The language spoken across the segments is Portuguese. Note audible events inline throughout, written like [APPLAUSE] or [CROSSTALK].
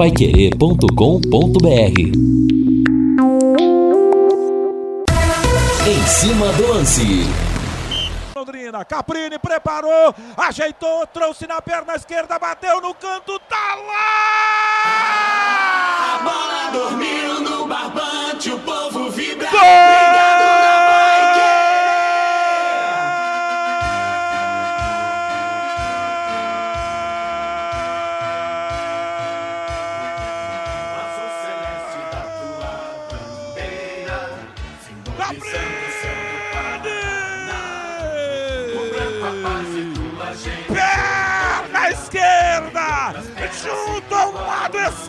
paiquerê.com.br Em cima do lance. Londrina, Caprini preparou, ajeitou, trouxe na perna esquerda, bateu no canto, tá lá! A bola dormiu no barbante, o povo vibra. Gol!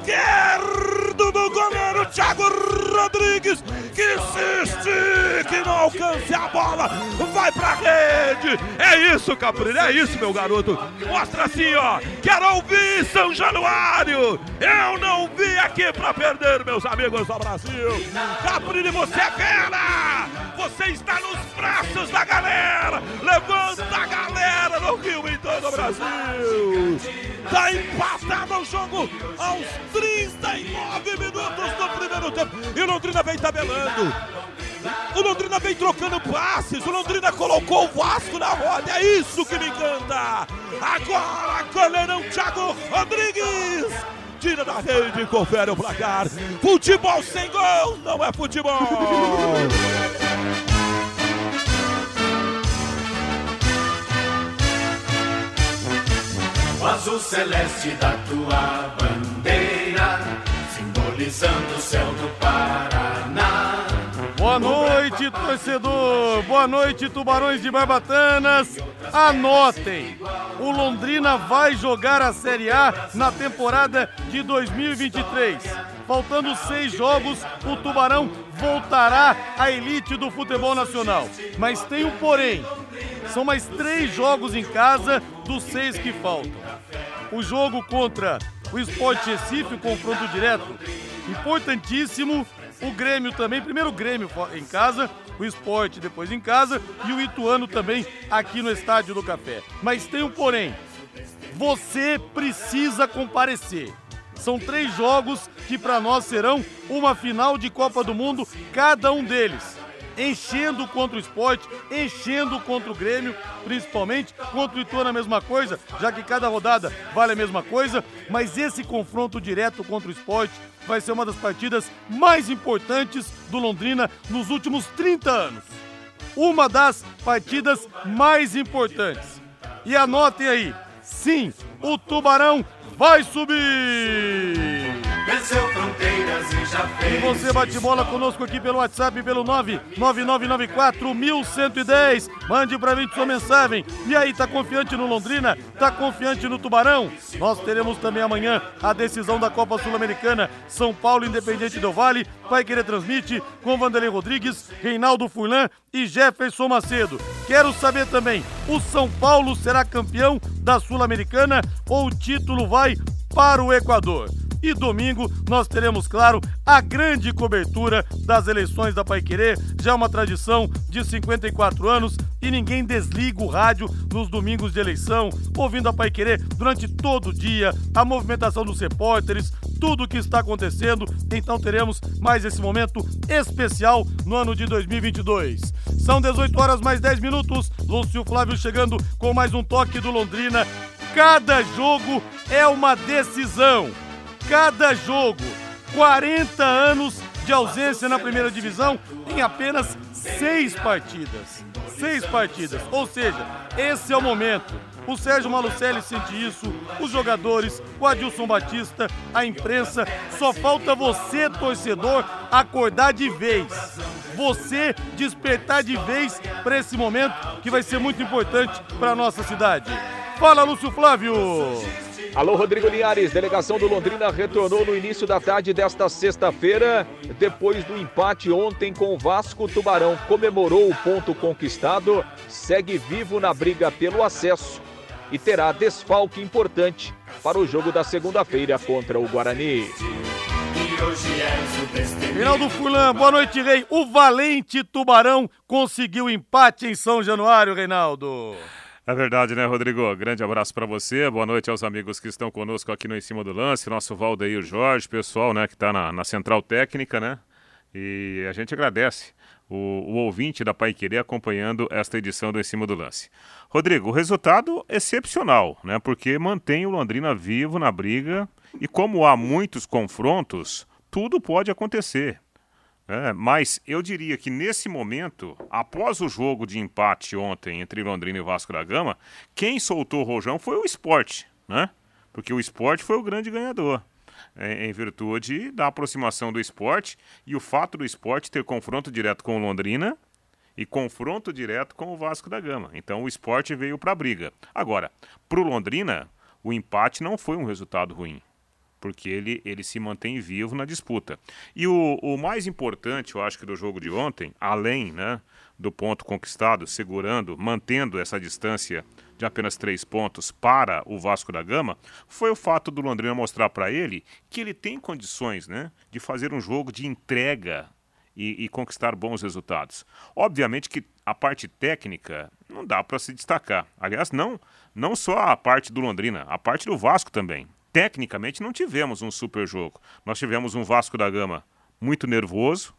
Esquerdo do goleiro Thiago Rodrigues, que se estica e não alcance a bola, vai pra rede. É isso, Caprini, é isso, meu garoto. Mostra assim, ó. Quero ouvir São Januário. Eu não vim aqui pra perder, meus amigos do Brasil. Caprini, você é fera. Você está nos braços da galera. Levanta a galera no Rio em todo o Brasil. Tá empatado o jogo aos 39 minutos do primeiro tempo. E o Londrina vem tabelando. O Londrina vem trocando passes. O Londrina colocou o Vasco na roda. É isso que me encanta. Agora, goleirão Thiago Rodrigues. Tira da rede e confere o placar. Futebol sem gol não é futebol. O azul celeste da tua bandeira, simbolizando o céu do Paraná. Boa noite, torcedor. Boa noite, Tubarões de Barbatanas. Anotem, o Londrina vai jogar a Série A na temporada de 2023. Faltando seis jogos, o Tubarão voltará à elite do futebol nacional. Mas tem um porém. São mais três jogos em casa dos seis que faltam. O jogo contra o Sport Recife, o confronto direto, importantíssimo. O Grêmio também, primeiro o Grêmio em casa, o Sport depois em casa e o Ituano também aqui no Estádio do Café. Mas tem um porém. Você precisa comparecer. São três jogos que para nós serão uma final de Copa do Mundo, cada um deles. Enchendo contra o esporte, enchendo contra o Grêmio, principalmente contra o Ituano a mesma coisa, já que cada rodada vale a mesma coisa, mas esse confronto direto contra o esporte vai ser uma das partidas mais importantes do Londrina nos últimos 30 anos. Uma das partidas mais importantes. E anotem aí, sim, o Tubarão vai subir! Venceu fronteiras e já E fez. você bate bola conosco aqui pelo WhatsApp pelo 99994-1110. Mande pra gente sua mensagem. E aí, tá confiante no Londrina? Tá confiante no Tubarão? Nós teremos também amanhã a decisão da Copa Sul-Americana. São Paulo Independente do Vale. Vai querer transmite com Vanderlei Rodrigues, Reinaldo Furlan e Jefferson Macedo. Quero saber também, o São Paulo será campeão da Sul-Americana ou o título vai para o Equador? E domingo nós teremos, claro, a grande cobertura das eleições da Paiquerê. Já é uma tradição de 54 anos e ninguém desliga o rádio nos domingos de eleição, ouvindo a Paiquerê durante todo o dia, a movimentação dos repórteres, tudo o que está acontecendo. Então teremos mais esse momento especial no ano de 2022. São 18 horas mais 10 minutos. Lúcio Flávio chegando com mais um toque do Londrina. Cada jogo é uma decisão cada jogo. 40 anos de ausência na primeira divisão em apenas seis partidas. Seis partidas. Ou seja, esse é o momento. O Sérgio Malucelli sente isso, os jogadores, o Adilson Batista, a imprensa. Só falta você, torcedor, acordar de vez. Você despertar de vez para esse momento que vai ser muito importante para nossa cidade. Fala, Lúcio Flávio! Alô, Rodrigo Linhares, delegação do Londrina retornou no início da tarde desta sexta-feira, depois do empate ontem com o Vasco. Tubarão comemorou o ponto conquistado, segue vivo na briga pelo acesso e terá desfalque importante para o jogo da segunda-feira contra o Guarani. Reinaldo Furlan, boa noite, Rei. O valente Tubarão conseguiu empate em São Januário, Reinaldo. É verdade, né, Rodrigo? Grande abraço para você. Boa noite aos amigos que estão conosco aqui no Em Cima do Lance, nosso Valdeir Jorge, pessoal, né, que está na, na central técnica, né? E a gente agradece o, o ouvinte da Pai Querer acompanhando esta edição do Em Cima do Lance. Rodrigo, o resultado excepcional, né? Porque mantém o Londrina vivo na briga e como há muitos confrontos, tudo pode acontecer. É, mas eu diria que nesse momento, após o jogo de empate ontem entre Londrina e Vasco da Gama, quem soltou o rojão foi o esporte, né? Porque o esporte foi o grande ganhador. É, em virtude da aproximação do esporte e o fato do esporte ter confronto direto com o Londrina e confronto direto com o Vasco da Gama. Então o esporte veio para a briga. Agora, para o Londrina, o empate não foi um resultado ruim porque ele, ele se mantém vivo na disputa. E o, o mais importante, eu acho que do jogo de ontem, além né, do ponto conquistado, segurando, mantendo essa distância de apenas três pontos para o Vasco da Gama, foi o fato do Londrina mostrar para ele que ele tem condições né, de fazer um jogo de entrega e, e, conquistar bons resultados. Obviamente que a parte técnica não dá para se destacar. Aliás, não, não só a parte do Londrina, a parte do Vasco também tecnicamente não tivemos um super jogo. Nós tivemos um Vasco da Gama muito nervoso,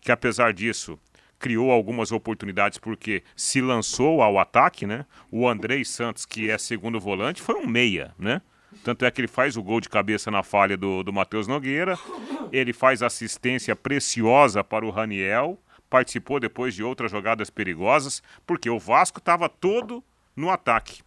que apesar disso criou algumas oportunidades porque se lançou ao ataque, né? O Andrei Santos, que é segundo volante, foi um meia, né? Tanto é que ele faz o gol de cabeça na falha do, do Matheus Nogueira, ele faz assistência preciosa para o Raniel, participou depois de outras jogadas perigosas, porque o Vasco estava todo no ataque.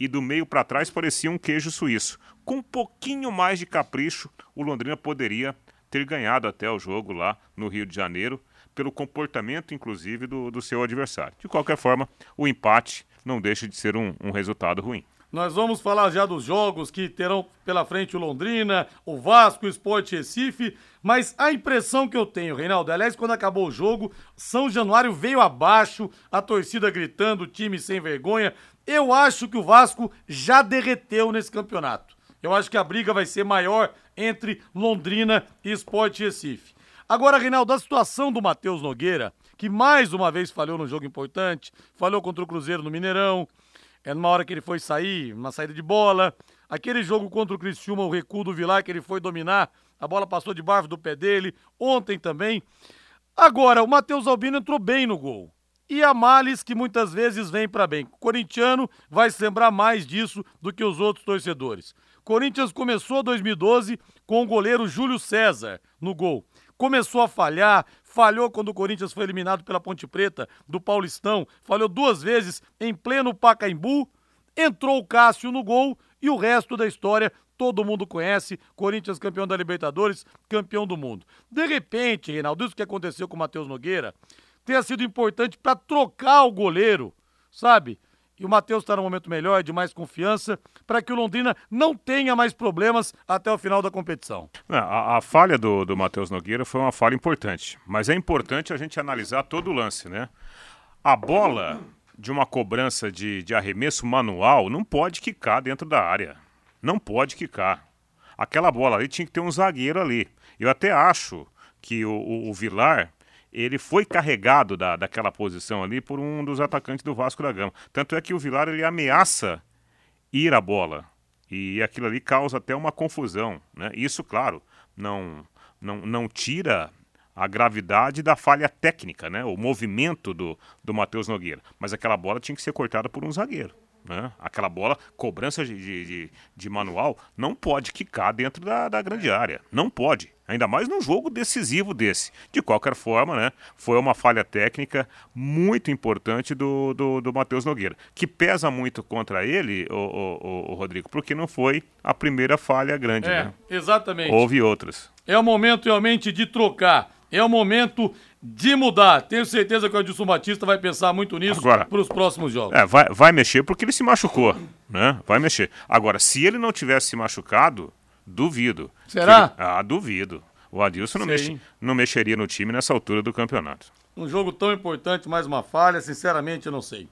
E do meio para trás parecia um queijo suíço com um pouquinho mais de capricho, o Londrina poderia ter ganhado até o jogo lá no Rio de Janeiro, pelo comportamento, inclusive, do, do seu adversário. De qualquer forma, o empate não deixa de ser um, um resultado ruim. Nós vamos falar já dos jogos que terão pela frente o Londrina, o Vasco, o Sport Recife, mas a impressão que eu tenho, Reinaldo, aliás, quando acabou o jogo, São Januário veio abaixo, a torcida gritando, time sem vergonha. Eu acho que o Vasco já derreteu nesse campeonato. Eu acho que a briga vai ser maior entre Londrina e Sport Recife. Agora, Reinaldo, a situação do Matheus Nogueira, que mais uma vez falhou no jogo importante, falhou contra o Cruzeiro no Mineirão, é numa hora que ele foi sair, uma saída de bola. Aquele jogo contra o Criciúma, o recuo do Vilar, que ele foi dominar, a bola passou debaixo do pé dele, ontem também. Agora, o Matheus Albino entrou bem no gol. E a males que muitas vezes vem para bem. O corintiano vai se lembrar mais disso do que os outros torcedores. Corinthians começou 2012 com o goleiro Júlio César no gol. Começou a falhar, falhou quando o Corinthians foi eliminado pela Ponte Preta do Paulistão, falhou duas vezes em pleno Pacaembu, entrou o Cássio no gol e o resto da história todo mundo conhece, Corinthians campeão da Libertadores, campeão do mundo. De repente, Reinaldo, isso que aconteceu com o Matheus Nogueira, tenha sido importante para trocar o goleiro, sabe? e o Matheus está no momento melhor, de mais confiança, para que o Londrina não tenha mais problemas até o final da competição. A, a falha do, do Matheus Nogueira foi uma falha importante, mas é importante a gente analisar todo o lance, né? A bola de uma cobrança de, de arremesso manual não pode quicar dentro da área. Não pode quicar. Aquela bola ali tinha que ter um zagueiro ali. Eu até acho que o, o, o Vilar ele foi carregado da, daquela posição ali por um dos atacantes do Vasco da Gama. Tanto é que o Vilar ele ameaça ir à bola. E aquilo ali causa até uma confusão. Né? Isso, claro, não, não, não tira a gravidade da falha técnica, né? o movimento do, do Matheus Nogueira. Mas aquela bola tinha que ser cortada por um zagueiro. Né? Aquela bola, cobrança de, de, de, manual, não pode quicar dentro da, da grande área. Não pode. Ainda mais num jogo decisivo desse. De qualquer forma, né? Foi uma falha técnica muito importante do, do, do Matheus Nogueira. Que pesa muito contra ele, o, o, o, Rodrigo, porque não foi a primeira falha grande. É, né? exatamente. Houve outras. É o momento realmente de trocar. É o momento de mudar. Tenho certeza que o Adilson Batista vai pensar muito nisso para os próximos jogos. É, vai, vai mexer porque ele se machucou, né? Vai mexer. Agora, se ele não tivesse se machucado, duvido. Será? Ele... Ah, duvido. O Adilson não, mex... não mexeria no time nessa altura do campeonato. Um jogo tão importante, mais uma falha, sinceramente eu não sei.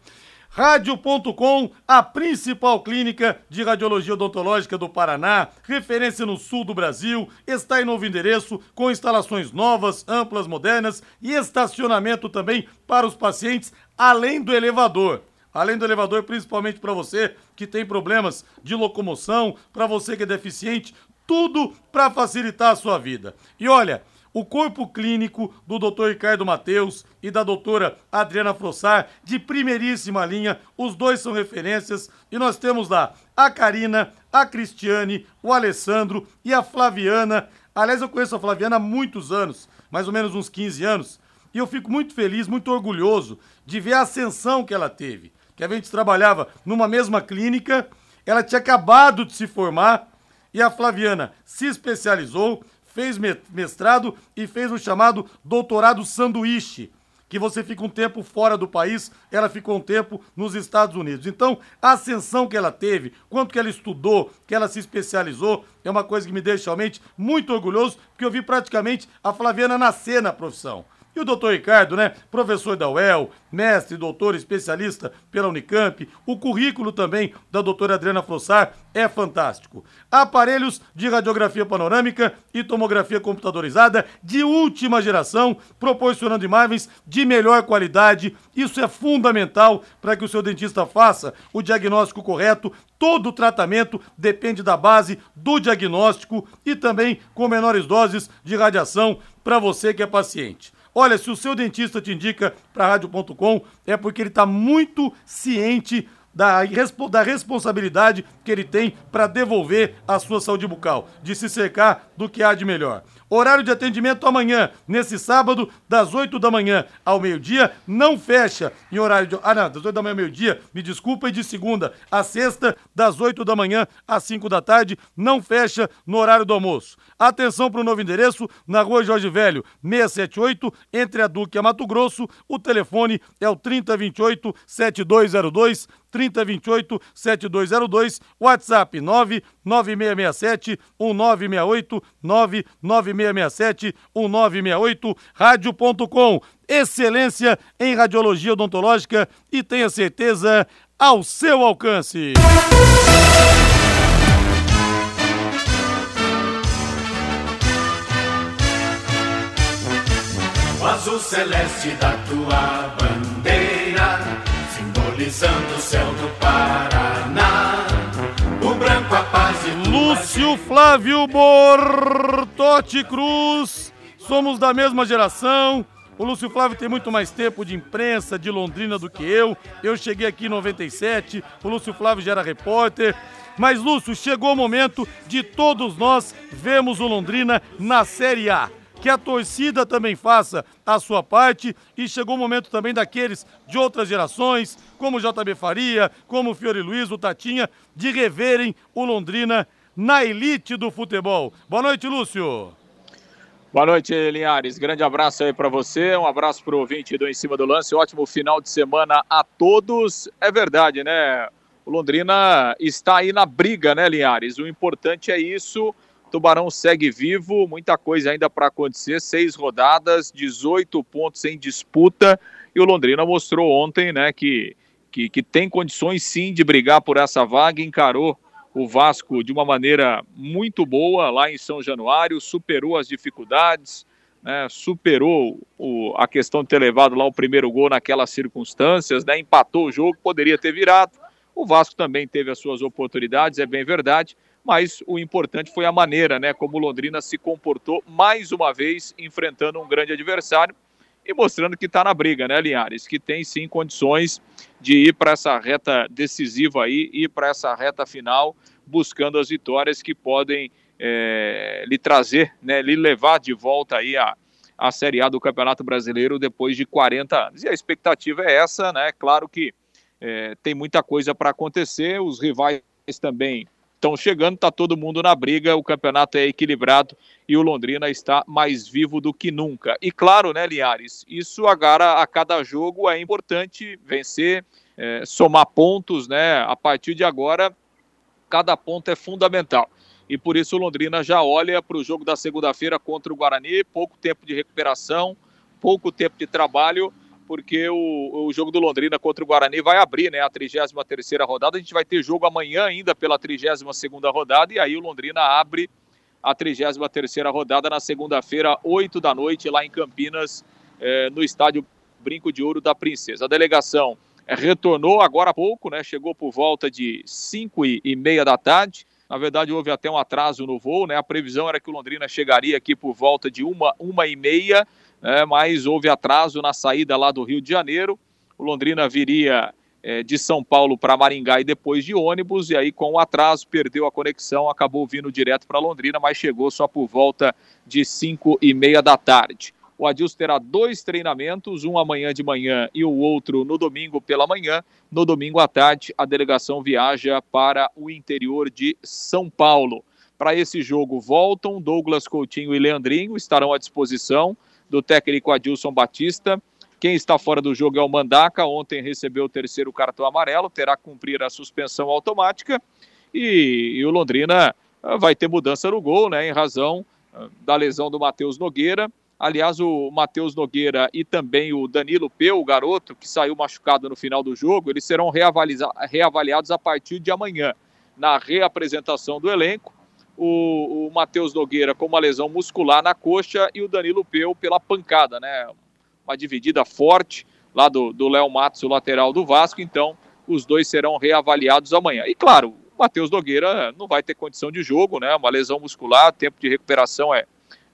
Rádio.com, a principal clínica de radiologia odontológica do Paraná, referência no sul do Brasil, está em novo endereço, com instalações novas, amplas, modernas e estacionamento também para os pacientes, além do elevador. além do elevador, principalmente para você que tem problemas de locomoção, para você que é deficiente, tudo para facilitar a sua vida. E olha, o corpo clínico do Dr. Ricardo Mateus e da doutora Adriana Frossar, de primeiríssima linha, os dois são referências, e nós temos lá a Karina, a Cristiane, o Alessandro e a Flaviana. Aliás, eu conheço a Flaviana há muitos anos, mais ou menos uns 15 anos, e eu fico muito feliz, muito orgulhoso de ver a ascensão que ela teve. Que a gente trabalhava numa mesma clínica, ela tinha acabado de se formar e a Flaviana se especializou, fez mestrado e fez o chamado doutorado sanduíche, que você fica um tempo fora do país, ela ficou um tempo nos Estados Unidos. Então, a ascensão que ela teve, quanto que ela estudou, que ela se especializou, é uma coisa que me deixa realmente muito orgulhoso, porque eu vi praticamente a Flaviana nascer na profissão. E o doutor Ricardo, né? Professor da UEL, mestre, doutor, especialista pela Unicamp. O currículo também da doutora Adriana Frossar é fantástico. Aparelhos de radiografia panorâmica e tomografia computadorizada de última geração, proporcionando imagens de melhor qualidade. Isso é fundamental para que o seu dentista faça o diagnóstico correto. Todo o tratamento depende da base do diagnóstico e também com menores doses de radiação para você que é paciente. Olha, se o seu dentista te indica para rádio.com, é porque ele está muito ciente da, da responsabilidade que ele tem para devolver a sua saúde bucal, de se cercar do que há de melhor. Horário de atendimento amanhã, nesse sábado, das 8 da manhã ao meio-dia. Não fecha em horário de. Ah, não, das 8 da manhã ao meio-dia, me desculpa, e de segunda a sexta, das 8 da manhã às 5 da tarde. Não fecha no horário do almoço. Atenção para o novo endereço, na rua Jorge Velho, 678, entre a Duque e a Mato Grosso. O telefone é o 3028 7202. 3028 7202, WhatsApp 99667 1968 99667 1968, rádio.com. Excelência em radiologia odontológica e tenha certeza ao seu alcance. O azul celeste da tua bandeira, simbolizando o céu do Paraná. Lúcio Flávio Bortotti Cruz. Somos da mesma geração. O Lúcio Flávio tem muito mais tempo de imprensa de Londrina do que eu. Eu cheguei aqui em 97, o Lúcio Flávio já era repórter. Mas, Lúcio, chegou o momento de todos nós vermos o Londrina na Série A. Que a torcida também faça a sua parte e chegou o momento também daqueles de outras gerações, como o JB Faria, como o Fiore Luiz, o Tatinha, de reverem o Londrina na elite do futebol. Boa noite, Lúcio. Boa noite, Linhares. Grande abraço aí para você, um abraço para o ouvinte do Em Cima do Lance. Ótimo final de semana a todos. É verdade, né? O Londrina está aí na briga, né, Linhares? O importante é isso. Tubarão segue vivo, muita coisa ainda para acontecer. Seis rodadas, 18 pontos em disputa. E o Londrina mostrou ontem, né, que, que, que tem condições sim de brigar por essa vaga. Encarou o Vasco de uma maneira muito boa lá em São Januário, superou as dificuldades, né, superou o, a questão de ter levado lá o primeiro gol naquelas circunstâncias, né, empatou o jogo, poderia ter virado. O Vasco também teve as suas oportunidades, é bem verdade, mas o importante foi a maneira, né, como o Londrina se comportou mais uma vez enfrentando um grande adversário e mostrando que está na briga, né, Linhares? Que tem sim condições de ir para essa reta decisiva aí, ir para essa reta final, buscando as vitórias que podem é, lhe trazer, né, lhe levar de volta aí a, a Série A do Campeonato Brasileiro depois de 40 anos. E a expectativa é essa, né? Claro que é, tem muita coisa para acontecer, os rivais também estão chegando, está todo mundo na briga, o campeonato é equilibrado e o Londrina está mais vivo do que nunca. E claro, né, Liares, isso agora a cada jogo é importante vencer, é, somar pontos, né? A partir de agora, cada ponto é fundamental. E por isso o Londrina já olha para o jogo da segunda-feira contra o Guarani, pouco tempo de recuperação, pouco tempo de trabalho porque o, o jogo do Londrina contra o Guarani vai abrir né, a 33 rodada. A gente vai ter jogo amanhã ainda pela 32 rodada, e aí o Londrina abre a 33 rodada na segunda-feira, 8 da noite, lá em Campinas, eh, no estádio Brinco de Ouro da Princesa. A delegação retornou agora há pouco, né? Chegou por volta de 5 e meia da tarde. Na verdade, houve até um atraso no voo, né? A previsão era que o Londrina chegaria aqui por volta de uma, uma e meia, né? mas houve atraso na saída lá do Rio de Janeiro. O Londrina viria é, de São Paulo para Maringá e depois de ônibus, e aí com o atraso perdeu a conexão, acabou vindo direto para Londrina, mas chegou só por volta de 5 e meia da tarde. O Adilson terá dois treinamentos, um amanhã de manhã e o outro no domingo pela manhã. No domingo à tarde, a delegação viaja para o interior de São Paulo. Para esse jogo voltam Douglas Coutinho e Leandrinho, estarão à disposição do técnico Adilson Batista. Quem está fora do jogo é o Mandaca, ontem recebeu o terceiro cartão amarelo, terá que cumprir a suspensão automática. E, e o Londrina ah, vai ter mudança no gol, né, em razão ah, da lesão do Matheus Nogueira. Aliás, o Matheus Nogueira e também o Danilo Peu, o garoto que saiu machucado no final do jogo, eles serão reavaliados a partir de amanhã. Na reapresentação do elenco, o, o Matheus Nogueira com uma lesão muscular na coxa e o Danilo Peu pela pancada, né? Uma dividida forte lá do Léo Matos, o lateral do Vasco. Então, os dois serão reavaliados amanhã. E claro, o Matheus Nogueira não vai ter condição de jogo, né? Uma lesão muscular, tempo de recuperação é,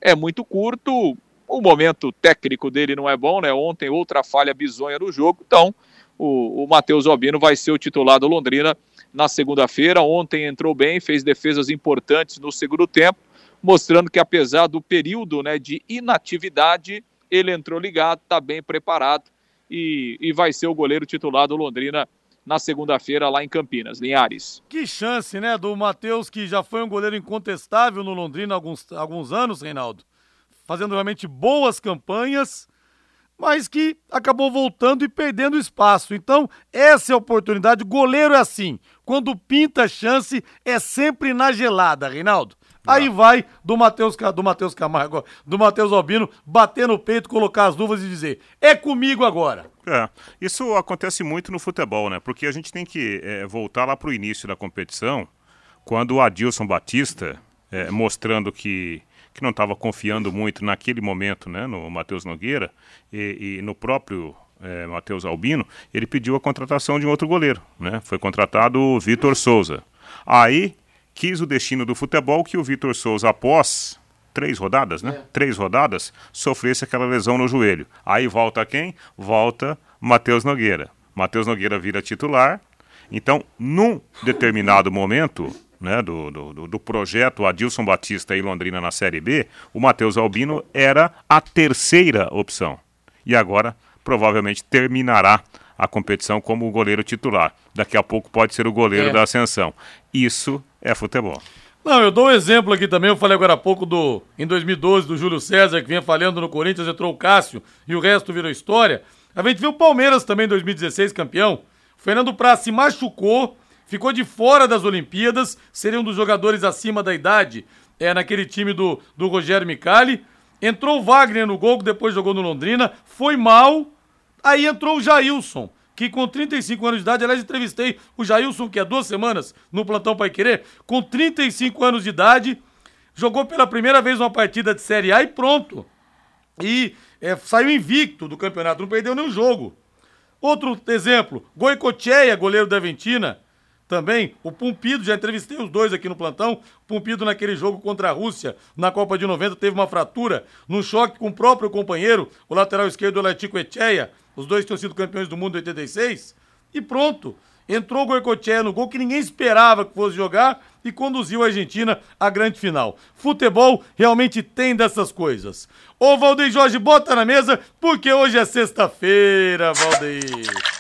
é muito curto o momento técnico dele não é bom, né? Ontem outra falha bizonha no jogo, então o, o Matheus Albino vai ser o titular do Londrina na segunda-feira. Ontem entrou bem, fez defesas importantes no segundo tempo, mostrando que apesar do período né, de inatividade, ele entrou ligado, está bem preparado e, e vai ser o goleiro titular do Londrina na segunda-feira lá em Campinas, Linhares. Que chance, né, do Matheus, que já foi um goleiro incontestável no Londrina há alguns, alguns anos, Reinaldo fazendo realmente boas campanhas, mas que acabou voltando e perdendo espaço. Então, essa é a oportunidade. O goleiro é assim. Quando pinta a chance, é sempre na gelada, Reinaldo. Ah. Aí vai do Matheus do Matheus Camargo, do Matheus Albino, bater no peito, colocar as luvas e dizer: é comigo agora. É, isso acontece muito no futebol, né? Porque a gente tem que é, voltar lá para o início da competição, quando o Adilson Batista, é, mostrando que que não estava confiando muito naquele momento né, no Matheus Nogueira e, e no próprio é, Matheus Albino, ele pediu a contratação de um outro goleiro. Né? Foi contratado o Vitor Souza. Aí quis o destino do futebol que o Vitor Souza, após três rodadas, né? É. Três rodadas, sofresse aquela lesão no joelho. Aí volta quem? Volta Matheus Nogueira. Matheus Nogueira vira titular. Então, num determinado momento, né, do, do, do, projeto Adilson Batista e Londrina na Série B, o Matheus Albino era a terceira opção. E agora provavelmente terminará a competição como o goleiro titular. Daqui a pouco pode ser o goleiro é. da ascensão. Isso é futebol. Não, eu dou um exemplo aqui também, eu falei agora há pouco do em 2012 do Júlio César que vinha falhando no Corinthians, entrou o Cássio e o resto virou história. A gente viu o Palmeiras também em 2016 campeão. O Fernando Praz se machucou, ficou de fora das Olimpíadas, seria um dos jogadores acima da idade é, naquele time do, do Rogério Micali. Entrou o Wagner no gol, depois jogou no Londrina, foi mal. Aí entrou o Jailson, que com 35 anos de idade, aliás, entrevistei o Jailson, que há duas semanas no Plantão Pai Querer, com 35 anos de idade, jogou pela primeira vez uma partida de Série A e pronto. E é, saiu invicto do campeonato, não perdeu nenhum jogo. Outro exemplo, Goicocheia, goleiro da Aventina, também. O Pumpido, já entrevistei os dois aqui no plantão. O Pumpido, naquele jogo contra a Rússia, na Copa de 90, teve uma fratura no choque com o próprio companheiro, o lateral esquerdo, o Letico Echeia. Os dois tinham sido campeões do mundo em 86. E pronto. Entrou o Goicoechea no gol que ninguém esperava que fosse jogar e conduziu a Argentina à grande final. Futebol realmente tem dessas coisas. Ô Valdeir Jorge, bota na mesa, porque hoje é sexta-feira, Valdeir.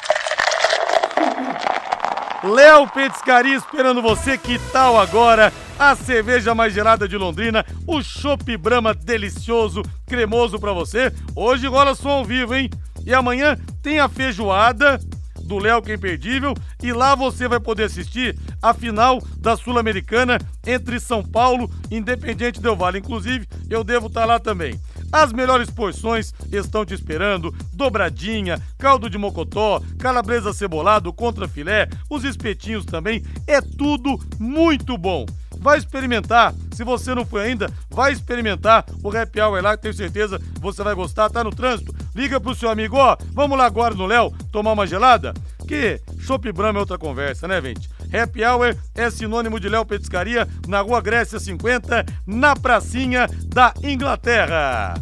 Léo Petiscaria esperando você. Que tal agora a cerveja mais gelada de Londrina, o Chopp Brahma delicioso, cremoso para você. Hoje rola som ao vivo, hein? E amanhã tem a feijoada do Léo que é imperdível e lá você vai poder assistir a final da Sul-Americana entre São Paulo e Independiente Del Vale. Inclusive, eu devo estar tá lá também. As melhores porções estão te esperando: dobradinha, caldo de mocotó, calabresa cebolado, contra filé, os espetinhos também. É tudo muito bom. Vai experimentar. Se você não foi ainda, vai experimentar o Happy Hour lá, tenho certeza você vai gostar. Tá no trânsito? Liga pro seu amigo, ó, vamos lá agora no Léo tomar uma gelada? Porque Chopp Brahma é outra conversa, né, gente? Happy Hour é sinônimo de Léo Petiscaria, na Rua Grécia 50, na pracinha da Inglaterra.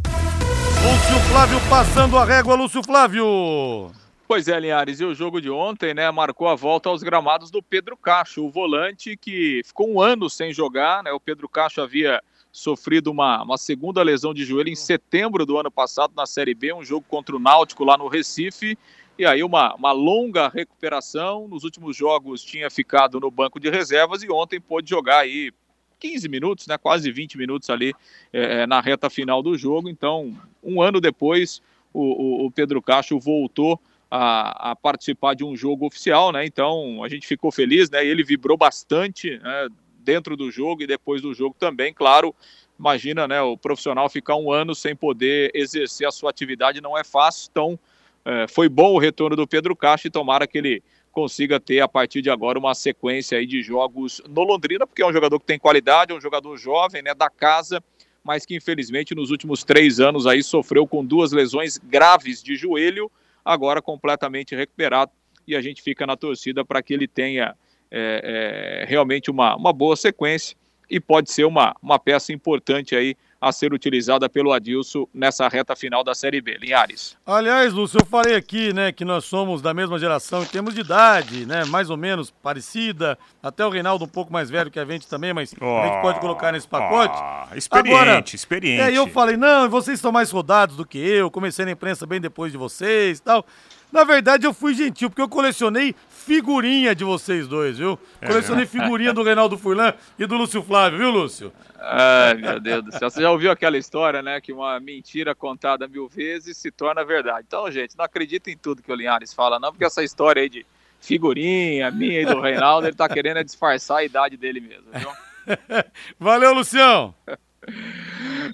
Lúcio Flávio passando a régua, Lúcio Flávio. Pois é, Linhares, e o jogo de ontem, né, marcou a volta aos gramados do Pedro Cacho, o volante que ficou um ano sem jogar, né, o Pedro Cacho havia sofrido uma, uma segunda lesão de joelho em setembro do ano passado na Série B, um jogo contra o Náutico lá no Recife, e aí uma, uma longa recuperação, nos últimos jogos tinha ficado no banco de reservas e ontem pôde jogar aí 15 minutos, né, quase 20 minutos ali é, na reta final do jogo, então um ano depois o, o, o Pedro Cacho voltou a, a, participar de um jogo oficial, né? Então a gente ficou feliz, né? Ele vibrou bastante né? dentro do jogo e depois do jogo também, claro. Imagina, né? O profissional ficar um ano sem poder exercer a sua atividade não é fácil. Então é, foi bom o retorno do Pedro Castro e tomara que ele consiga ter a partir de agora uma sequência aí de jogos no Londrina, porque é um jogador que tem qualidade, é um jogador jovem, né? Da casa mas que infelizmente nos últimos três anos aí sofreu com duas lesões graves de joelho agora completamente recuperado e a gente fica na torcida para que ele tenha é, é, realmente uma, uma boa sequência e pode ser uma, uma peça importante aí a ser utilizada pelo Adilson nessa reta final da Série B. Linhares. Aliás, Lúcio, eu falei aqui, né, que nós somos da mesma geração em termos de idade, né, mais ou menos parecida, até o Reinaldo um pouco mais velho que a gente também, mas oh, a gente pode colocar nesse pacote. Oh, experiente, Agora, experiente. E aí eu falei, não, vocês estão mais rodados do que eu, comecei na imprensa bem depois de vocês e tal. Na verdade, eu fui gentil, porque eu colecionei figurinha de vocês dois, viu? É. Colecionei figurinha do Reinaldo Furlan e do Lúcio Flávio, viu, Lúcio? Ai, meu Deus do céu. Você já ouviu aquela história, né? Que uma mentira contada mil vezes se torna verdade. Então, gente, não acredita em tudo que o Linhares fala, não, porque essa história aí de figurinha minha e do Reinaldo, ele tá querendo disfarçar a idade dele mesmo, viu? [LAUGHS] Valeu, Lucião!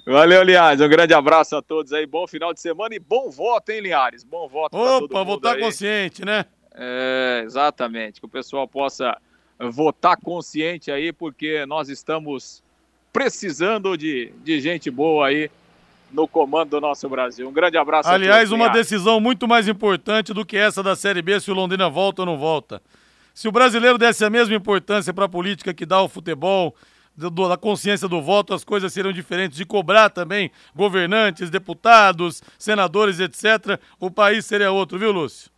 Valeu, Linhares. Um grande abraço a todos aí. Bom final de semana e bom voto, hein, Linhares? Bom voto Opa, votar aí. consciente, né? É, exatamente. Que o pessoal possa votar consciente aí, porque nós estamos precisando de, de gente boa aí no comando do nosso Brasil. Um grande abraço Aliás, uma decisão muito mais importante do que essa da Série B, se o Londrina volta ou não volta. Se o brasileiro desse a mesma importância para a política que dá o futebol, da consciência do voto, as coisas seriam diferentes. De cobrar também governantes, deputados, senadores, etc., o país seria outro, viu, Lúcio?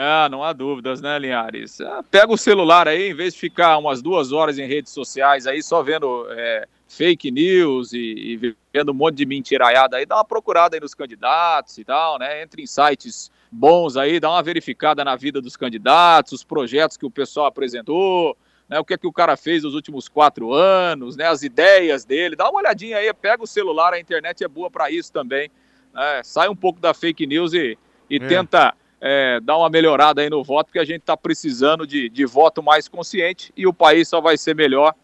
É, não há dúvidas, né, Linhares? É, pega o celular aí, em vez de ficar umas duas horas em redes sociais aí, só vendo é, fake news e, e, vendo um monte de mentiraiada aí, dá uma procurada aí nos candidatos e tal, né? Entre em sites bons aí, dá uma verificada na vida dos candidatos, os projetos que o pessoal apresentou, né? O que é que o cara fez nos últimos quatro anos, né? As ideias dele, dá uma olhadinha aí, pega o celular, a internet é boa para isso também. Né? Sai um pouco da fake news e, e é. tenta é, dar uma melhorada aí no voto, porque a gente está precisando de, de voto mais consciente e o país só vai ser melhor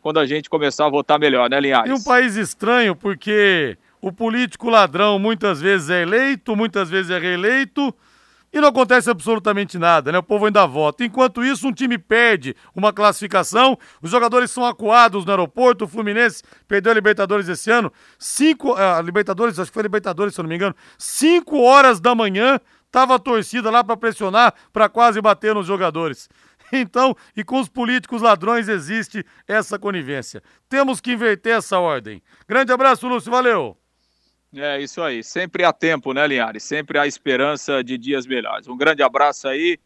quando a gente começar a votar melhor, né, Linhares? E um país estranho, porque o político ladrão muitas vezes é eleito, muitas vezes é reeleito, e não acontece absolutamente nada, né? O povo ainda vota. Enquanto isso, um time perde uma classificação, os jogadores são acuados no aeroporto, o Fluminense perdeu a Libertadores esse ano, cinco, a uh, Libertadores, acho que foi a Libertadores, se eu não me engano, cinco horas da manhã, Tava a torcida lá para pressionar, para quase bater nos jogadores. [LAUGHS] Então, e com os políticos ladrões existe essa conivência. Temos que inverter essa ordem. Grande abraço, Lúcio, valeu. É isso aí, sempre há tempo, né, Linhares? Sempre há esperança de dias melhores. Um grande abraço aí,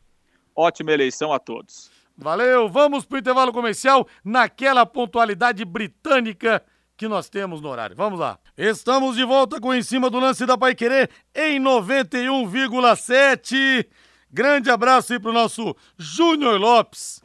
ótima eleição a todos. Valeu, vamos para o intervalo comercial naquela pontualidade britânica que nós temos no horário. Vamos lá. Estamos de volta com Em Cima do Lance da Pai Querer em 91,7. Grande abraço aí pro nosso Júnior Lopes.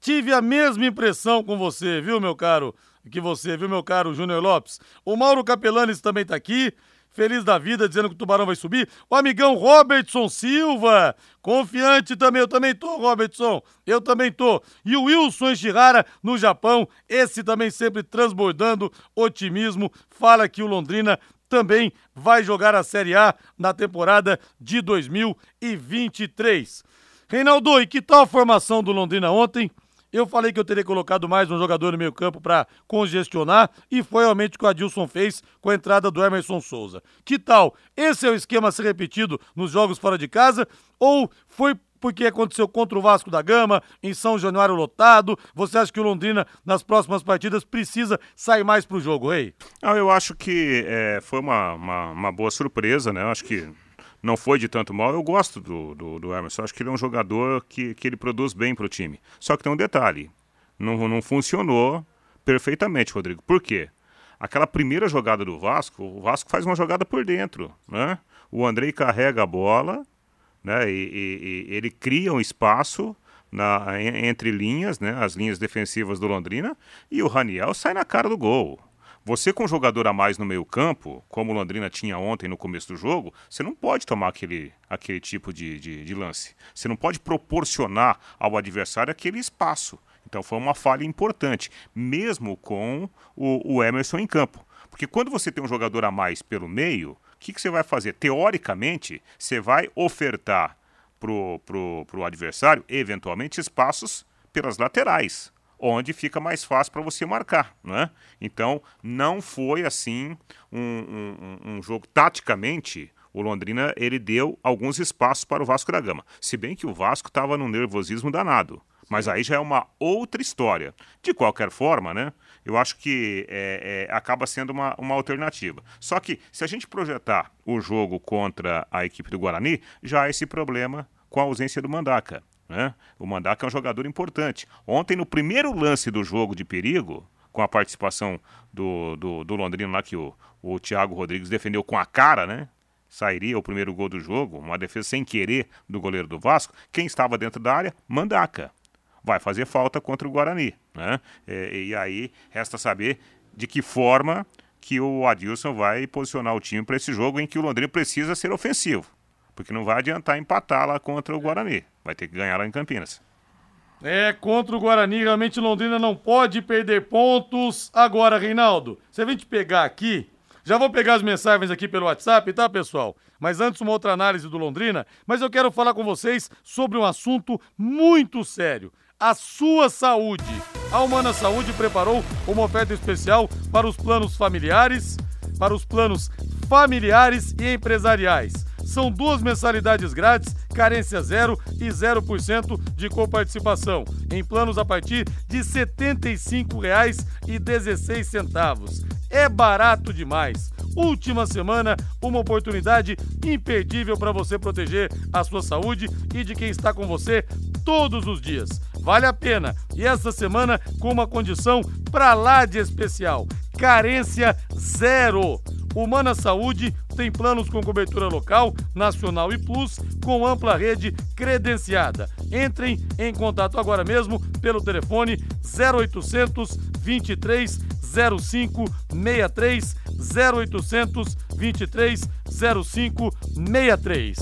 Tive a mesma impressão com você, viu, meu caro? Que você, viu, meu caro Júnior Lopes? O Mauro Capelanes também tá aqui feliz da vida, dizendo que o Tubarão vai subir. O amigão Robertson Silva, confiante também, eu também tô, Robertson, eu também tô. E o Wilson Ishihara, no Japão, esse também sempre transbordando otimismo, fala que o Londrina também vai jogar a Série A na temporada de 2023. Reinaldo, e que tal a formação do Londrina ontem? Eu falei que eu teria colocado mais um jogador no meio campo para congestionar e foi realmente o que o Adilson fez com a entrada do Emerson Souza. Que tal? Esse é o esquema a ser repetido nos jogos fora de casa ou foi porque aconteceu contra o Vasco da Gama, em São Januário lotado. Você acha que o Londrina, nas próximas partidas, precisa sair mais pro jogo, Rei? Ah, eu acho que é, foi uma, uma, uma, boa surpresa, né? Eu acho que não foi de tanto mal. Eu gosto do, do, do Emerson. Acho que ele é um jogador que, que ele produz bem pro time. Só que tem um detalhe: não, não funcionou perfeitamente, Rodrigo. Por quê? Aquela primeira jogada do Vasco, o Vasco faz uma jogada por dentro, né? O Andrei carrega a bola, né? E, e, e ele cria um espaço na, entre linhas, né? As linhas defensivas do Londrina e o Raniel sai na cara do gol. Você com um jogador a mais no meio campo, como o Londrina tinha ontem no começo do jogo, você não pode tomar aquele, aquele tipo de, de, de lance. Você não pode proporcionar ao adversário aquele espaço. Então foi uma falha importante, mesmo com o, o Emerson em campo. Porque quando você tem um jogador a mais pelo meio, o que, que você vai fazer? Teoricamente, você vai ofertar para o pro, pro adversário, eventualmente, espaços pelas laterais, onde fica mais fácil para você marcar. Né? Então, não foi assim um, um, um jogo taticamente o Londrina ele deu alguns espaços para o Vasco da Gama. Se bem que o Vasco estava num nervosismo danado. Mas aí já é uma outra história. De qualquer forma, né? Eu acho que é, é, acaba sendo uma, uma alternativa. Só que se a gente projetar o jogo contra a equipe do Guarani, já há esse problema com a ausência do Mandaca. Né? O Mandaca é um jogador importante. Ontem, no primeiro lance do jogo de perigo, com a participação do, do, do Londrino lá, que o, o Thiago Rodrigues defendeu com a cara, né? Sairia o primeiro gol do jogo, uma defesa sem querer do goleiro do Vasco. Quem estava dentro da área? Mandaca vai fazer falta contra o Guarani. Né? E, e aí resta saber de que forma que o Adilson vai posicionar o time para esse jogo em que o Londrina precisa ser ofensivo. Porque não vai adiantar empatar lá contra o Guarani. Vai ter que ganhar lá em Campinas. É, contra o Guarani, realmente Londrina não pode perder pontos. Agora, Reinaldo, se a gente pegar aqui, já vou pegar as mensagens aqui pelo WhatsApp, tá, pessoal? Mas antes, uma outra análise do Londrina. Mas eu quero falar com vocês sobre um assunto muito sério a sua saúde. A Humana Saúde preparou uma oferta especial para os planos familiares, para os planos familiares e empresariais. São duas mensalidades grátis, carência zero e 0% de coparticipação, em planos a partir de R$ 75,16. É barato demais. Última semana, uma oportunidade imperdível para você proteger a sua saúde e de quem está com você todos os dias. Vale a pena. E essa semana com uma condição pra lá de especial: carência zero. Humana Saúde tem planos com cobertura local, nacional e plus, com ampla rede credenciada. Entrem em contato agora mesmo pelo telefone 0800 23 05 63 0800 23 05 63.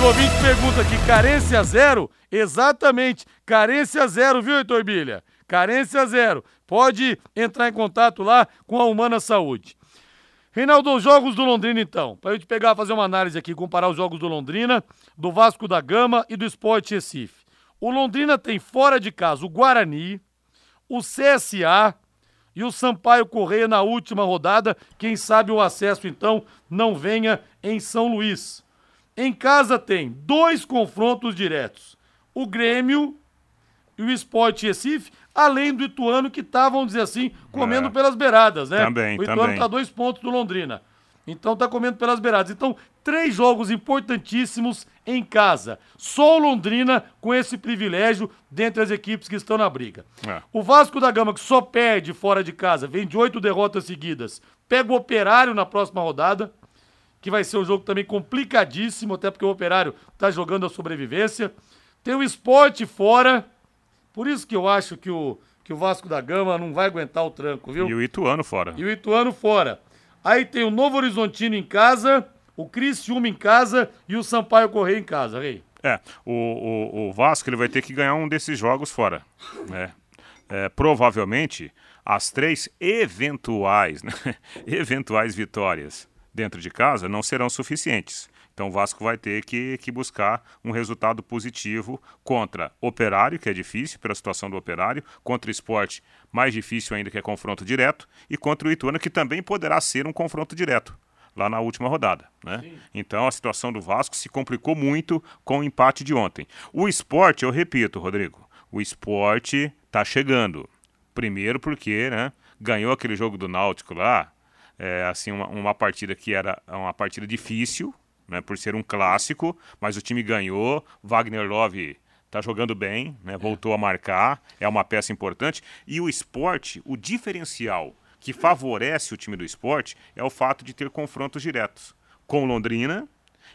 O ouvinte pergunta aqui, carência zero? Exatamente, carência zero, viu, Heitor Bilha? Carência zero. Pode entrar em contato lá com a Humana Saúde. Reinaldo, os jogos do Londrina então, para gente pegar, fazer uma análise aqui, comparar os jogos do Londrina, do Vasco da Gama e do Sport Recife. O Londrina tem fora de casa o Guarani, o CSA e o Sampaio Correia na última rodada. Quem sabe o acesso então não venha em São Luís. Em casa tem dois confrontos diretos: o Grêmio e o Sport Recife, além do Ituano, que tá, vamos dizer assim, comendo é. pelas beiradas, né? Também, o Ituano também. tá dois pontos do Londrina. Então tá comendo pelas beiradas. Então, três jogos importantíssimos em casa. Só o Londrina com esse privilégio dentre as equipes que estão na briga. É. O Vasco da Gama, que só perde fora de casa, vem de oito derrotas seguidas, pega o Operário na próxima rodada que vai ser um jogo também complicadíssimo, até porque o Operário está jogando a sobrevivência. Tem o esporte fora, por isso que eu acho que o, que o Vasco da Gama não vai aguentar o tranco, viu? E o Ituano fora. E o Ituano fora. Aí tem o Novo Horizontino em casa, o Criciúma em casa e o Sampaio Correia em casa, Rei. É, o, o, o, Vasco ele vai ter que ganhar um desses jogos fora, né? É, provavelmente as três eventuais, [LAUGHS] né? eventuais vitórias dentro de casa não serão suficientes. Então o Vasco vai ter que, que buscar um resultado positivo contra Operário, que é difícil pela situação do Operário, contra o Esporte, mais difícil ainda que é confronto direto, e contra o Ituano, que também poderá ser um confronto direto. lá na última rodada. Né? Então a situação do Vasco se complicou muito com o empate de ontem. O esporte, eu repito, Rodrigo, o esporte está chegando. Primeiro porque né, ganhou aquele jogo do Náutico lá, é, assim, uma, uma partida que era uma partida difícil, né, por ser um clássico, mas o time ganhou. Wagner Love está jogando bem, né, voltou a marcar, é uma peça importante. E o esporte, o diferencial que favorece o time do esporte é o fato de ter confrontos diretos com Londrina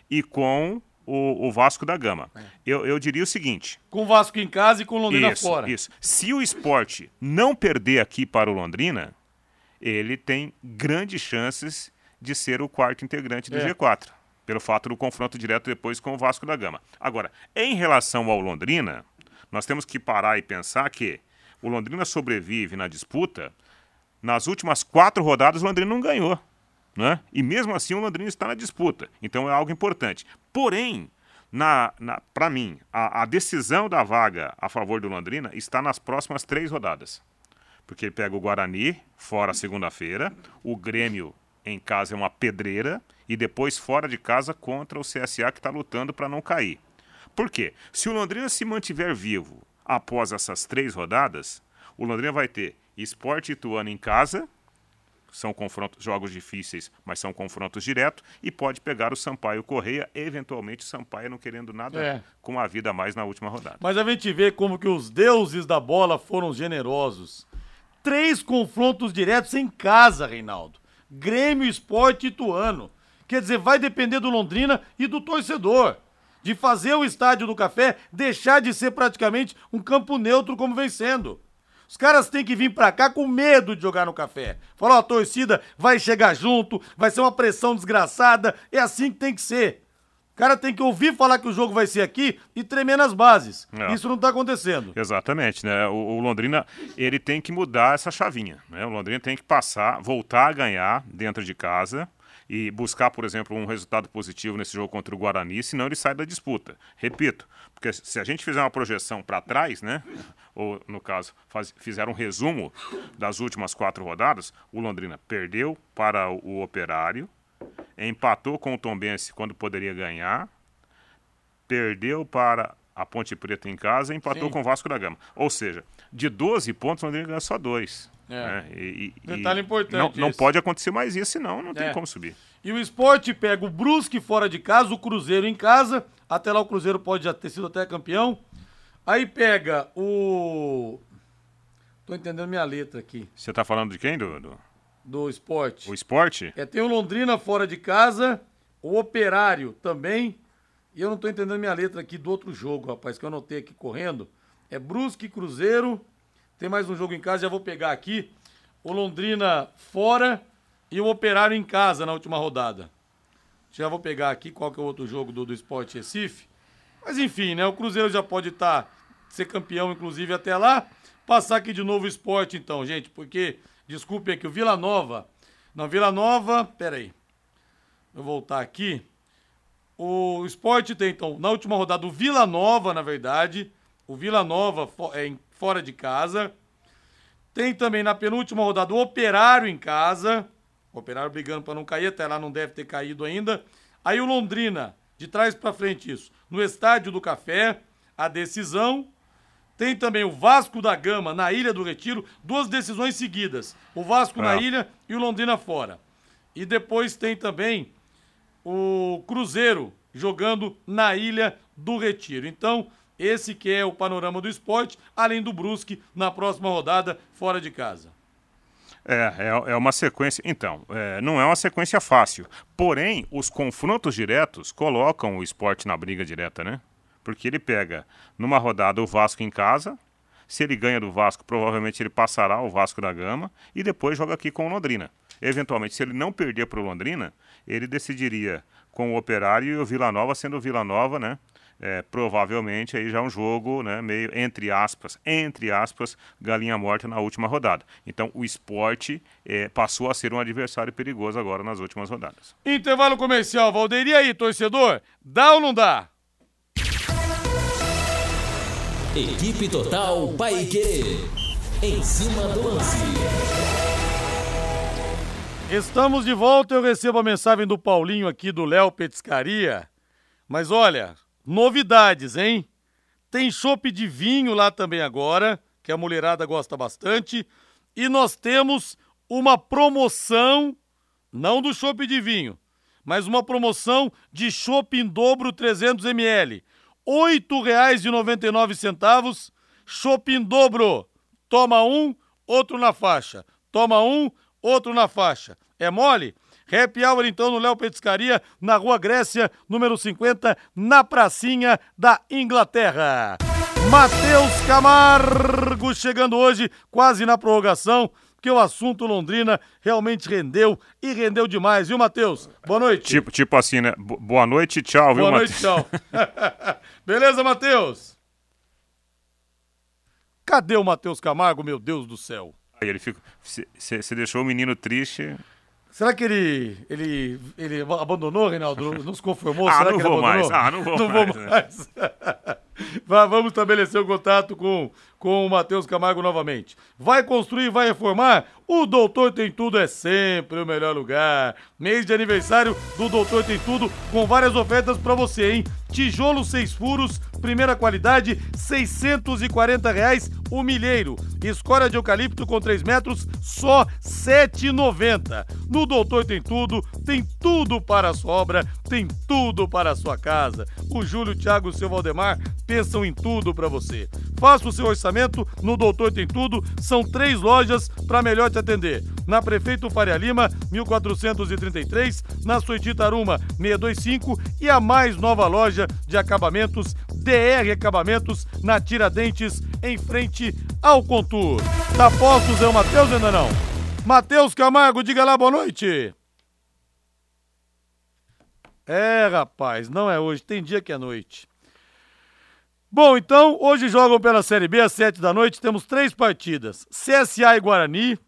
e com o, o Vasco da Gama. É. Eu, eu diria o seguinte: com o Vasco em casa e com Londrina isso, fora. Isso. Se o esporte não perder aqui para o Londrina, ele tem grandes chances de ser o quarto integrante do é. G4, pelo fato do confronto direto depois com o Vasco da Gama. Agora, em relação ao Londrina, nós temos que parar e pensar que o Londrina sobrevive na disputa. Nas últimas quatro rodadas, o Londrina não ganhou. Né? E mesmo assim, o Londrina está na disputa. Então é algo importante. Porém, na, na para mim, a, a decisão da vaga a favor do Londrina está nas próximas três rodadas porque ele pega o Guarani fora segunda-feira, o Grêmio em casa é uma pedreira e depois fora de casa contra o CSA que está lutando para não cair. Por quê? Se o Londrina se mantiver vivo após essas três rodadas, o Londrina vai ter Esporte Ituano em casa, são confrontos, jogos difíceis, mas são confrontos diretos, e pode pegar o Sampaio Correia, eventualmente o Sampaio não querendo nada é. com a vida mais na última rodada. Mas a gente vê como que os deuses da bola foram generosos três confrontos diretos em casa, Reinaldo. Grêmio, Esporte Ituano. Quer dizer, vai depender do Londrina e do torcedor. De fazer o estádio do café deixar de ser praticamente um campo neutro como vem sendo. Os caras têm que vir pra cá com medo de jogar no café. Falar, a torcida vai chegar junto, vai ser uma pressão desgraçada, é assim que tem que ser. O cara tem que ouvir falar que o jogo vai ser aqui e tremer nas bases. É. Isso não está acontecendo. Exatamente, né? O, o, Londrina, ele tem que mudar essa chavinha, né? O Londrina tem que passar, voltar a ganhar dentro de casa e buscar, por exemplo, um resultado positivo nesse jogo contra o Guarani, senão ele sai da disputa. Repito, porque se a gente fizer uma projeção para trás, né? Ou, no caso, faz, fizer um resumo das últimas quatro rodadas, o Londrina perdeu para o, o Operário, empatou com o Tombense quando poderia ganhar, perdeu para a Ponte Preta em casa e empatou Sim. com o Vasco da Gama. Ou seja, de 12 pontos, o Londrina ganhou só dois. É. Né? E, e, Detalhe importante. Não, não, pode acontecer mais isso, senão não tem é. como subir. E o esporte pega o Brusque fora de casa, o Cruzeiro em casa. Até lá o Cruzeiro pode já ter sido até campeão. Aí pega o. Tô entendendo minha letra aqui. Você tá falando de quem, Dudu? Do esporte. O esporte? É, tem o Londrina fora de casa, o Operário também. E eu não estou entendendo minha letra aqui do outro jogo, rapaz, que eu anotei aqui correndo. É Brusque, Cruzeiro. Tem mais um jogo em casa, já vou pegar aqui. O Londrina fora e o Operário em casa na última rodada. Já vou pegar aqui qual que é o outro jogo do, do Esporte Recife. Mas enfim, né? O Cruzeiro já pode estar tá, ser campeão, inclusive, até lá. Passar aqui de novo o esporte, então, gente, porque Desculpem aqui, o Vila Nova. Não, Vila Nova, peraí. Vou voltar aqui. O esporte tem, então, na última rodada, o Vila Nova, na verdade. O Vila Nova é fora de casa. Tem também na penúltima rodada o Operário em casa. O Operário brigando para não cair, até lá não deve ter caído ainda. Aí o Londrina, de trás para frente isso. No Estádio do Café, a decisão. Tem também o Vasco da Gama na Ilha do Retiro, duas decisões seguidas. O Vasco na ilha e o Londrina fora. E depois tem também o Cruzeiro jogando na Ilha do Retiro. Então, esse que é o panorama do esporte, além do Brusque na próxima rodada fora de casa. É, é, é uma sequência. Então, é, não é uma sequência fácil. Porém, os confrontos diretos colocam o esporte na briga direta, né? Porque ele pega numa rodada o Vasco em casa. Se ele ganha do Vasco, provavelmente ele passará o Vasco da Gama e depois joga aqui com o Londrina. Eventualmente, se ele não perder para o Londrina, ele decidiria com o Operário e o Vila Nova, sendo o Vila Nova, né? É, provavelmente aí já um jogo, né, meio entre aspas, entre aspas, galinha morta na última rodada. Então o esporte é, passou a ser um adversário perigoso agora nas últimas rodadas. Intervalo comercial, Valdeir, e aí, torcedor? Dá ou não dá? Equipe Total Paique. Em cima do lance. Estamos de volta. Eu recebo a mensagem do Paulinho aqui do Léo Petiscaria. Mas olha, novidades, hein? Tem chopp de vinho lá também agora, que a mulherada gosta bastante. E nós temos uma promoção, não do chopp de vinho, mas uma promoção de chopp em dobro 300 ml. R$ 8,99. Chopp em dobro. Toma um, outro na faixa. Toma um, outro na faixa. É mole? Happy Hour então no Léo Petiscaria, na Rua Grécia, número 50, na pracinha da Inglaterra. Matheus Camargo chegando hoje, quase na prorrogação, porque o assunto Londrina realmente rendeu e rendeu demais, viu, Matheus? Boa noite. Tipo, tipo assim, né? Boa noite, tchau, viu, Boa noite, tchau. [LAUGHS] Beleza, Matheus? Cadê o Matheus Camargo, meu Deus do céu? Aí ele fica. Você deixou o menino triste. Será que ele, ele, ele abandonou, Reinaldo? [LAUGHS] Não se conformou? ah, Será não vou mais. Ah, não vou não mais. Vou mais. [LAUGHS] Vamos estabelecer o contato com, com o Matheus Camargo novamente. Vai construir, vai reformar? O Doutor Tem Tudo é sempre o melhor lugar. Mês de aniversário do Doutor Tem Tudo com várias ofertas para você, hein? Tijolo seis furos, primeira qualidade, 640 reais o milheiro. Escória de eucalipto com 3 metros, só 7,90. No Doutor Tem Tudo, tem tudo para a sua obra, tem tudo para a sua casa. O Júlio, Thiago seu Valdemar pensam em tudo para você. Faça o seu orçamento no Doutor Tem Tudo, são três lojas para melhor te atender. Na Prefeito Faria Lima, 1433, na Soiti Taruma, 625 e a mais nova loja de acabamentos, DR Acabamentos, na Tiradentes, em frente ao Contour. Tá posto, Zé Matheus, ainda não? Matheus Camargo, diga lá boa noite. É, rapaz, não é hoje, tem dia que é noite. Bom, então, hoje jogam pela Série B às sete da noite, temos três partidas. CSA e Guarani,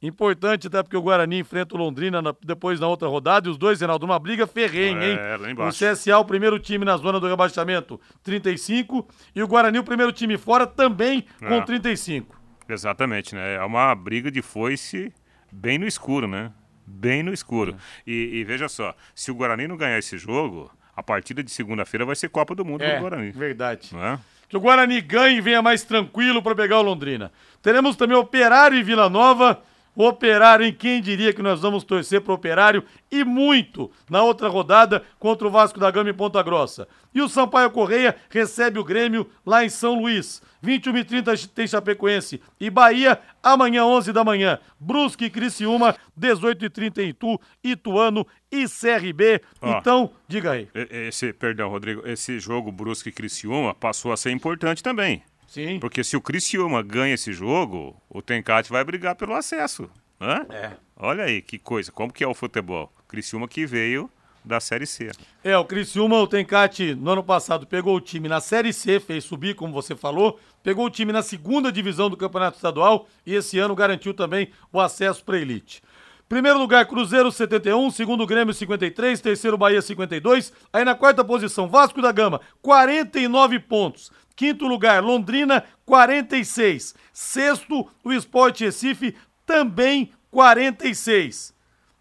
importante até porque o Guarani enfrenta o Londrina na, depois na outra rodada, e os dois, Reinaldo, uma briga ferrenha, é, hein? Lá embaixo. O CSA, o primeiro time na zona do rebaixamento, 35, e o Guarani, o primeiro time fora, também com É. 35. Exatamente, né? É uma briga de foice bem no escuro, né? Bem no escuro. E, e veja só, se o Guarani não ganhar esse jogo, a partida de segunda-feira vai ser Copa do Mundo É, pro Guarani. verdade. É? Que o Guarani ganhe e venha mais tranquilo para pegar o Londrina. Teremos também Operário e Vila Nova. O Operário, em quem diria que nós vamos torcer pro Operário e muito na outra rodada contra o Vasco da Gama em Ponta Grossa. E o Sampaio Correia recebe o Grêmio lá em São Luís. 21 e 30 tem Chapecoense e Bahia, amanhã 11 da manhã. Brusque e Criciúma, 18 e 30 em Itu, Ituano e CRB. Ó. Então, diga aí. Esse, perdão, Rodrigo, esse jogo Brusque e Criciúma passou a ser importante também. Sim. Porque se o Criciúma ganha esse jogo, o Tencate vai brigar pelo acesso. Né? É. Olha aí que coisa, como que é o futebol? Criciúma que veio da Série C. É, o Criciúma, o Tencate, no ano passado, pegou o time na Série C, fez subir, como você falou, pegou o time na segunda divisão do Campeonato Estadual e esse ano garantiu também o acesso para elite. Primeiro lugar, Cruzeiro 71, segundo Grêmio 53, terceiro Bahia 52, aí na quarta posição, Vasco da Gama 49 pontos. Quinto lugar, Londrina 46. Sexto, o Sport Recife também 46.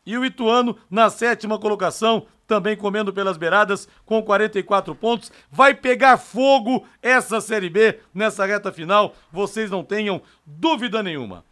E o Ituano na sétima colocação, também comendo pelas beiradas, com 44 pontos. Vai pegar fogo essa Série B nessa reta final, vocês não tenham dúvida nenhuma.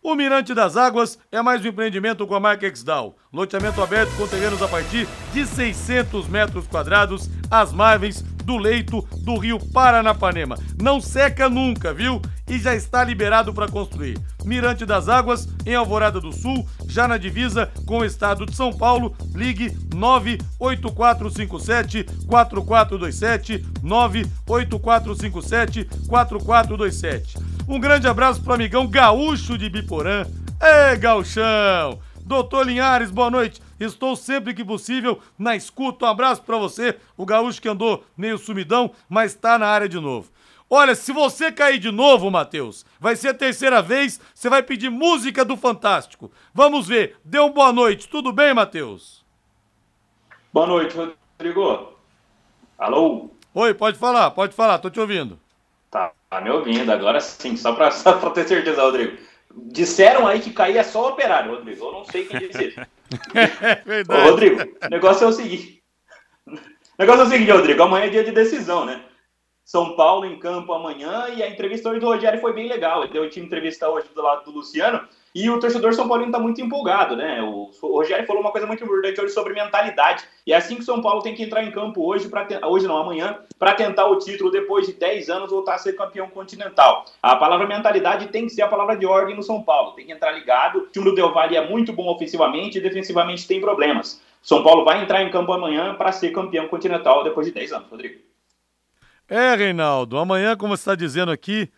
O Mirante das Águas é mais um empreendimento com a marca Exdal. Loteamento aberto com terrenos a partir de 600 metros quadrados, às margens do leito do rio Paranapanema. Não seca nunca, viu? E já está liberado para construir. Mirante das Águas, em Alvorada do Sul, já na divisa com o estado de São Paulo. Ligue 98457 4427 98457 4427. Um grande abraço pro amigão gaúcho de Biporã. Ê, gauchão! Doutor Linhares, boa noite. Estou sempre que possível na escuta. Um abraço pra você, o gaúcho que andou meio sumidão, mas tá na área de novo. Olha, se você cair de novo, Matheus, vai ser a terceira vez, você vai pedir música do Fantástico. Vamos ver. Dê uma boa noite. Tudo bem, Matheus? Boa noite, Rodrigo. Alô? Oi, pode falar, pode falar, tô te ouvindo. Tá, tá me ouvindo agora sim, só pra, [LAUGHS] só pra ter certeza, Rodrigo. Disseram aí que caía só o operário, Rodrigo. Eu não sei quem disse isso. [LAUGHS] É. Ô, Rodrigo, o negócio é o seguinte. O negócio é o seguinte, Rodrigo. Amanhã é dia de decisão, né? São Paulo em campo amanhã e a entrevista hoje do Rogério foi bem legal. Ele deu uma entrevista hoje do lado do Luciano e o torcedor São Paulino está muito empolgado, né? O, Rogério falou uma coisa muito importante hoje sobre mentalidade. E é assim que o São Paulo tem que entrar em campo hoje, pra, hoje não, amanhã, para tentar o título depois de 10 anos voltar a ser campeão continental. A palavra mentalidade tem que ser a palavra de ordem no São Paulo. Tem que entrar ligado. O time do Del Valle é muito bom ofensivamente e defensivamente tem problemas. São Paulo vai entrar em campo amanhã para ser campeão continental depois de 10 anos, Rodrigo. É, Reinaldo, amanhã, como você está dizendo aqui,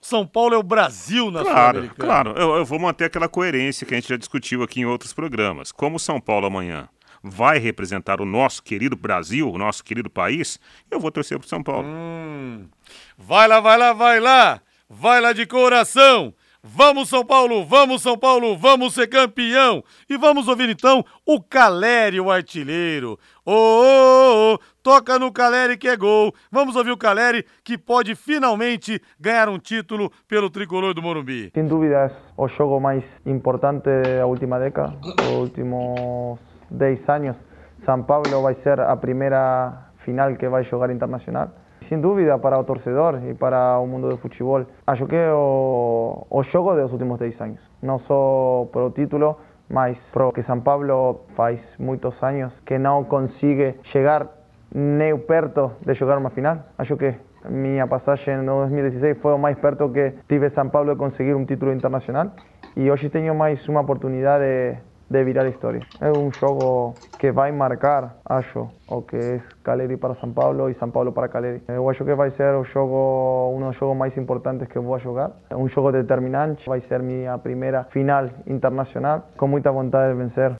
são Paulo é o Brasil na Claro, claro. Eu, eu, vou manter aquela coerência que a gente já discutiu aqui em outros programas. Como São Paulo amanhã vai representar o nosso querido Brasil, o nosso querido país, eu vou torcer pro São Paulo. Hum. Vai lá, vai lá, vai lá! Vai lá de coração! Vamos São Paulo, vamos São Paulo, vamos ser campeão! E vamos ouvir então o Calério, o artilheiro. Ô, oh, oh, oh, toca no Caleri que é gol. Vamos ouvir o Caleri que pode finalmente ganhar um título pelo tricolor do Morumbi. Sem dúvida, é o jogo mais importante da última década, os últimos 10 anos. São Paulo vai ser a primeira final que vai jogar internacional. Sem dúvida, para o torcedor e para o mundo do futebol, acho que o, o jogo dos últimos 10 anos. Não só para o título, mas porque São Paulo faz muitos anos que não consegue chegar nem perto de jogar uma final. Acho que minha passagem no 2016 foi o mais perto que tive São Paulo de conseguir um título internacional e hoje tenho mais uma oportunidade de de virar história. É um jogo que vai marcar, acho, o que é Caleri para São Paulo e São Paulo para Caleri. Eu acho que vai ser o jogo, um dos jogos mais importantes que eu vou jogar. É um jogo determinante, vai ser minha primeira final internacional, com muita vontade de vencer.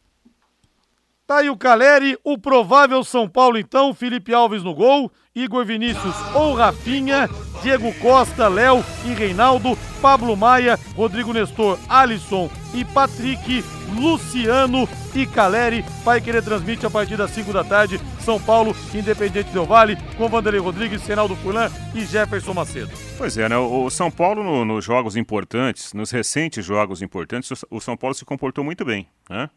Tá aí o Caleri, o provável São Paulo então, Felipe Alves no gol, Igor Vinícius ou Rafinha, Diego Costa, Léo e Reinaldo, Pablo Maia, Rodrigo Nestor, Alisson e Patrick, Luciano e Caleri. Vai querer transmite a partir das 5 da tarde, São Paulo, Independente Del Vale, com Vanderlei Rodrigues, Senaldo Furlan e Jefferson Macedo. Pois é, né? O São Paulo, no, nos jogos importantes, nos recentes jogos importantes, o São Paulo se comportou muito bem, né?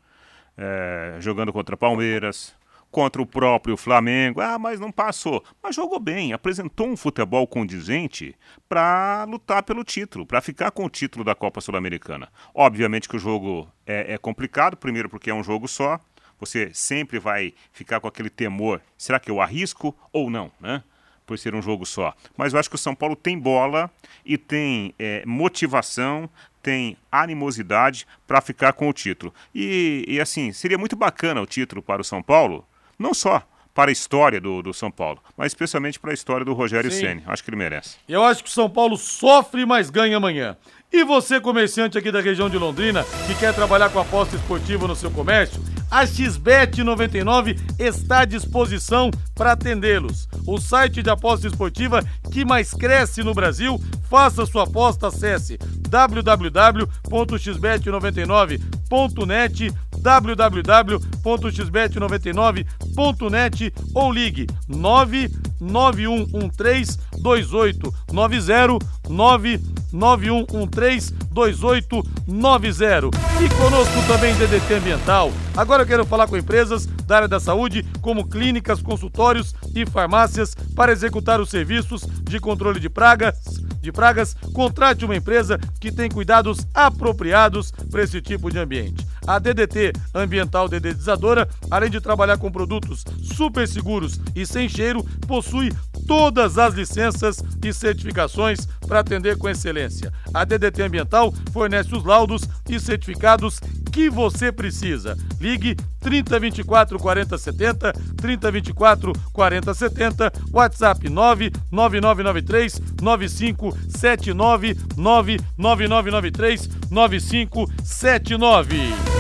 É, jogando contra Palmeiras, contra o próprio Flamengo. Ah, mas não passou. Mas jogou bem, apresentou um futebol condizente para lutar pelo título, para ficar com o título da Copa Sul-Americana. Obviamente que o jogo é, é, complicado, primeiro porque é um jogo só. Você sempre vai ficar com aquele temor: será que eu arrisco ou não, né? Por ser um jogo só. Mas eu acho que o São Paulo tem bola e tem é, motivação, tem animosidade para ficar com o título. E, e, assim, seria muito bacana o título para o São Paulo, não só para a história do, do São Paulo, mas especialmente para a história do Rogério Ceni. Acho que ele merece. Eu acho que o São Paulo sofre, mas ganha amanhã. E você, comerciante aqui da região de Londrina, que quer trabalhar com aposta esportiva no seu comércio, a XBET 99 está à disposição para atendê-los. O site de aposta esportiva que mais cresce no Brasil. Faça sua aposta, acesse www.xbet99.net www.xbet99.net ou ligue 991132890 991132890 e conosco também DDT Ambiental. Agora eu quero falar com empresas da área da saúde, como clínicas, consultórios e farmácias, para executar os serviços de controle de pragas. De pragas, contrate uma empresa que tem cuidados apropriados para esse tipo de ambiente. A DDT Ambiental Dedetizadora, além de trabalhar com produtos super seguros e sem cheiro, possui todas as licenças e certificações para atender com excelência. A DDT Ambiental fornece os laudos e certificados que você precisa. Ligue 3024 4070, 3024 4070, WhatsApp 99993 9579 99993 9579.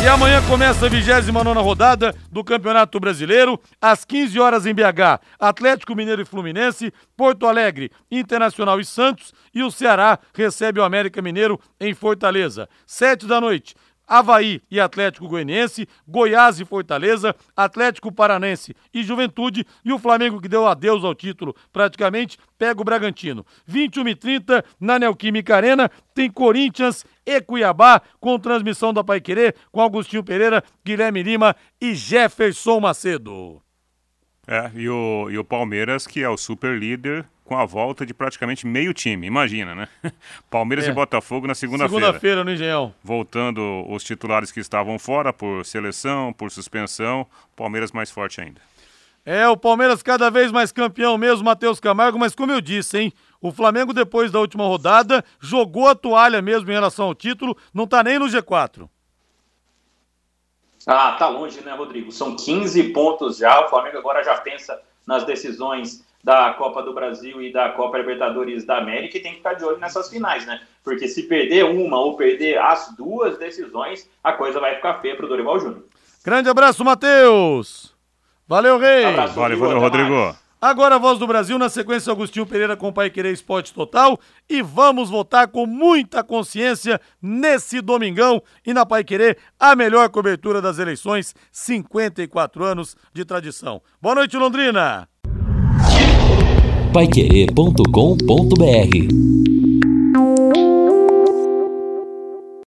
E amanhã começa a 29 rodada do Campeonato Brasileiro, às 15 horas em BH. Atlético Mineiro e Fluminense, Porto Alegre, Internacional e Santos. E o Ceará recebe o América Mineiro em Fortaleza. Sete da noite. Havaí e Atlético Goianiense, Goiás e Fortaleza, Atlético Paranense e Juventude e o Flamengo que deu adeus ao título praticamente pega o Bragantino. 21 e 30 na Neoquímica Arena tem Corinthians e Cuiabá com transmissão da Paiquerê com Agostinho Pereira, Guilherme Lima e Jefferson Macedo. É, e o, e o Palmeiras, que é o super líder, com a volta de praticamente meio time. Imagina, né? [LAUGHS] Palmeiras é. e Botafogo na segunda-feira. Segunda-feira no Engenhão. Voltando os titulares que estavam fora por seleção, por suspensão. Palmeiras mais forte ainda. É, o Palmeiras cada vez mais campeão mesmo, Matheus Camargo, mas como eu disse, hein? O Flamengo, depois da última rodada, jogou a toalha mesmo em relação ao título, não tá nem no G4. Ah, tá longe, né, Rodrigo? São 15 pontos já. O Flamengo agora já pensa nas decisões da Copa do Brasil e da Copa Libertadores da América e tem que ficar de olho nessas finais, né? Porque se perder uma ou perder as duas decisões, a coisa vai ficar feia pro Dorival Júnior. Grande abraço, Matheus! Valeu, Rei! Abraço, valeu, valeu, Rodrigo! Agora a voz do Brasil, na sequência Agostinho Pereira com o Pai Querer Esporte Total. E vamos votar com muita consciência nesse domingão e na Pai Querer, a melhor cobertura das eleições, 54 anos de tradição. Boa noite, Londrina! Paiquerê.com.br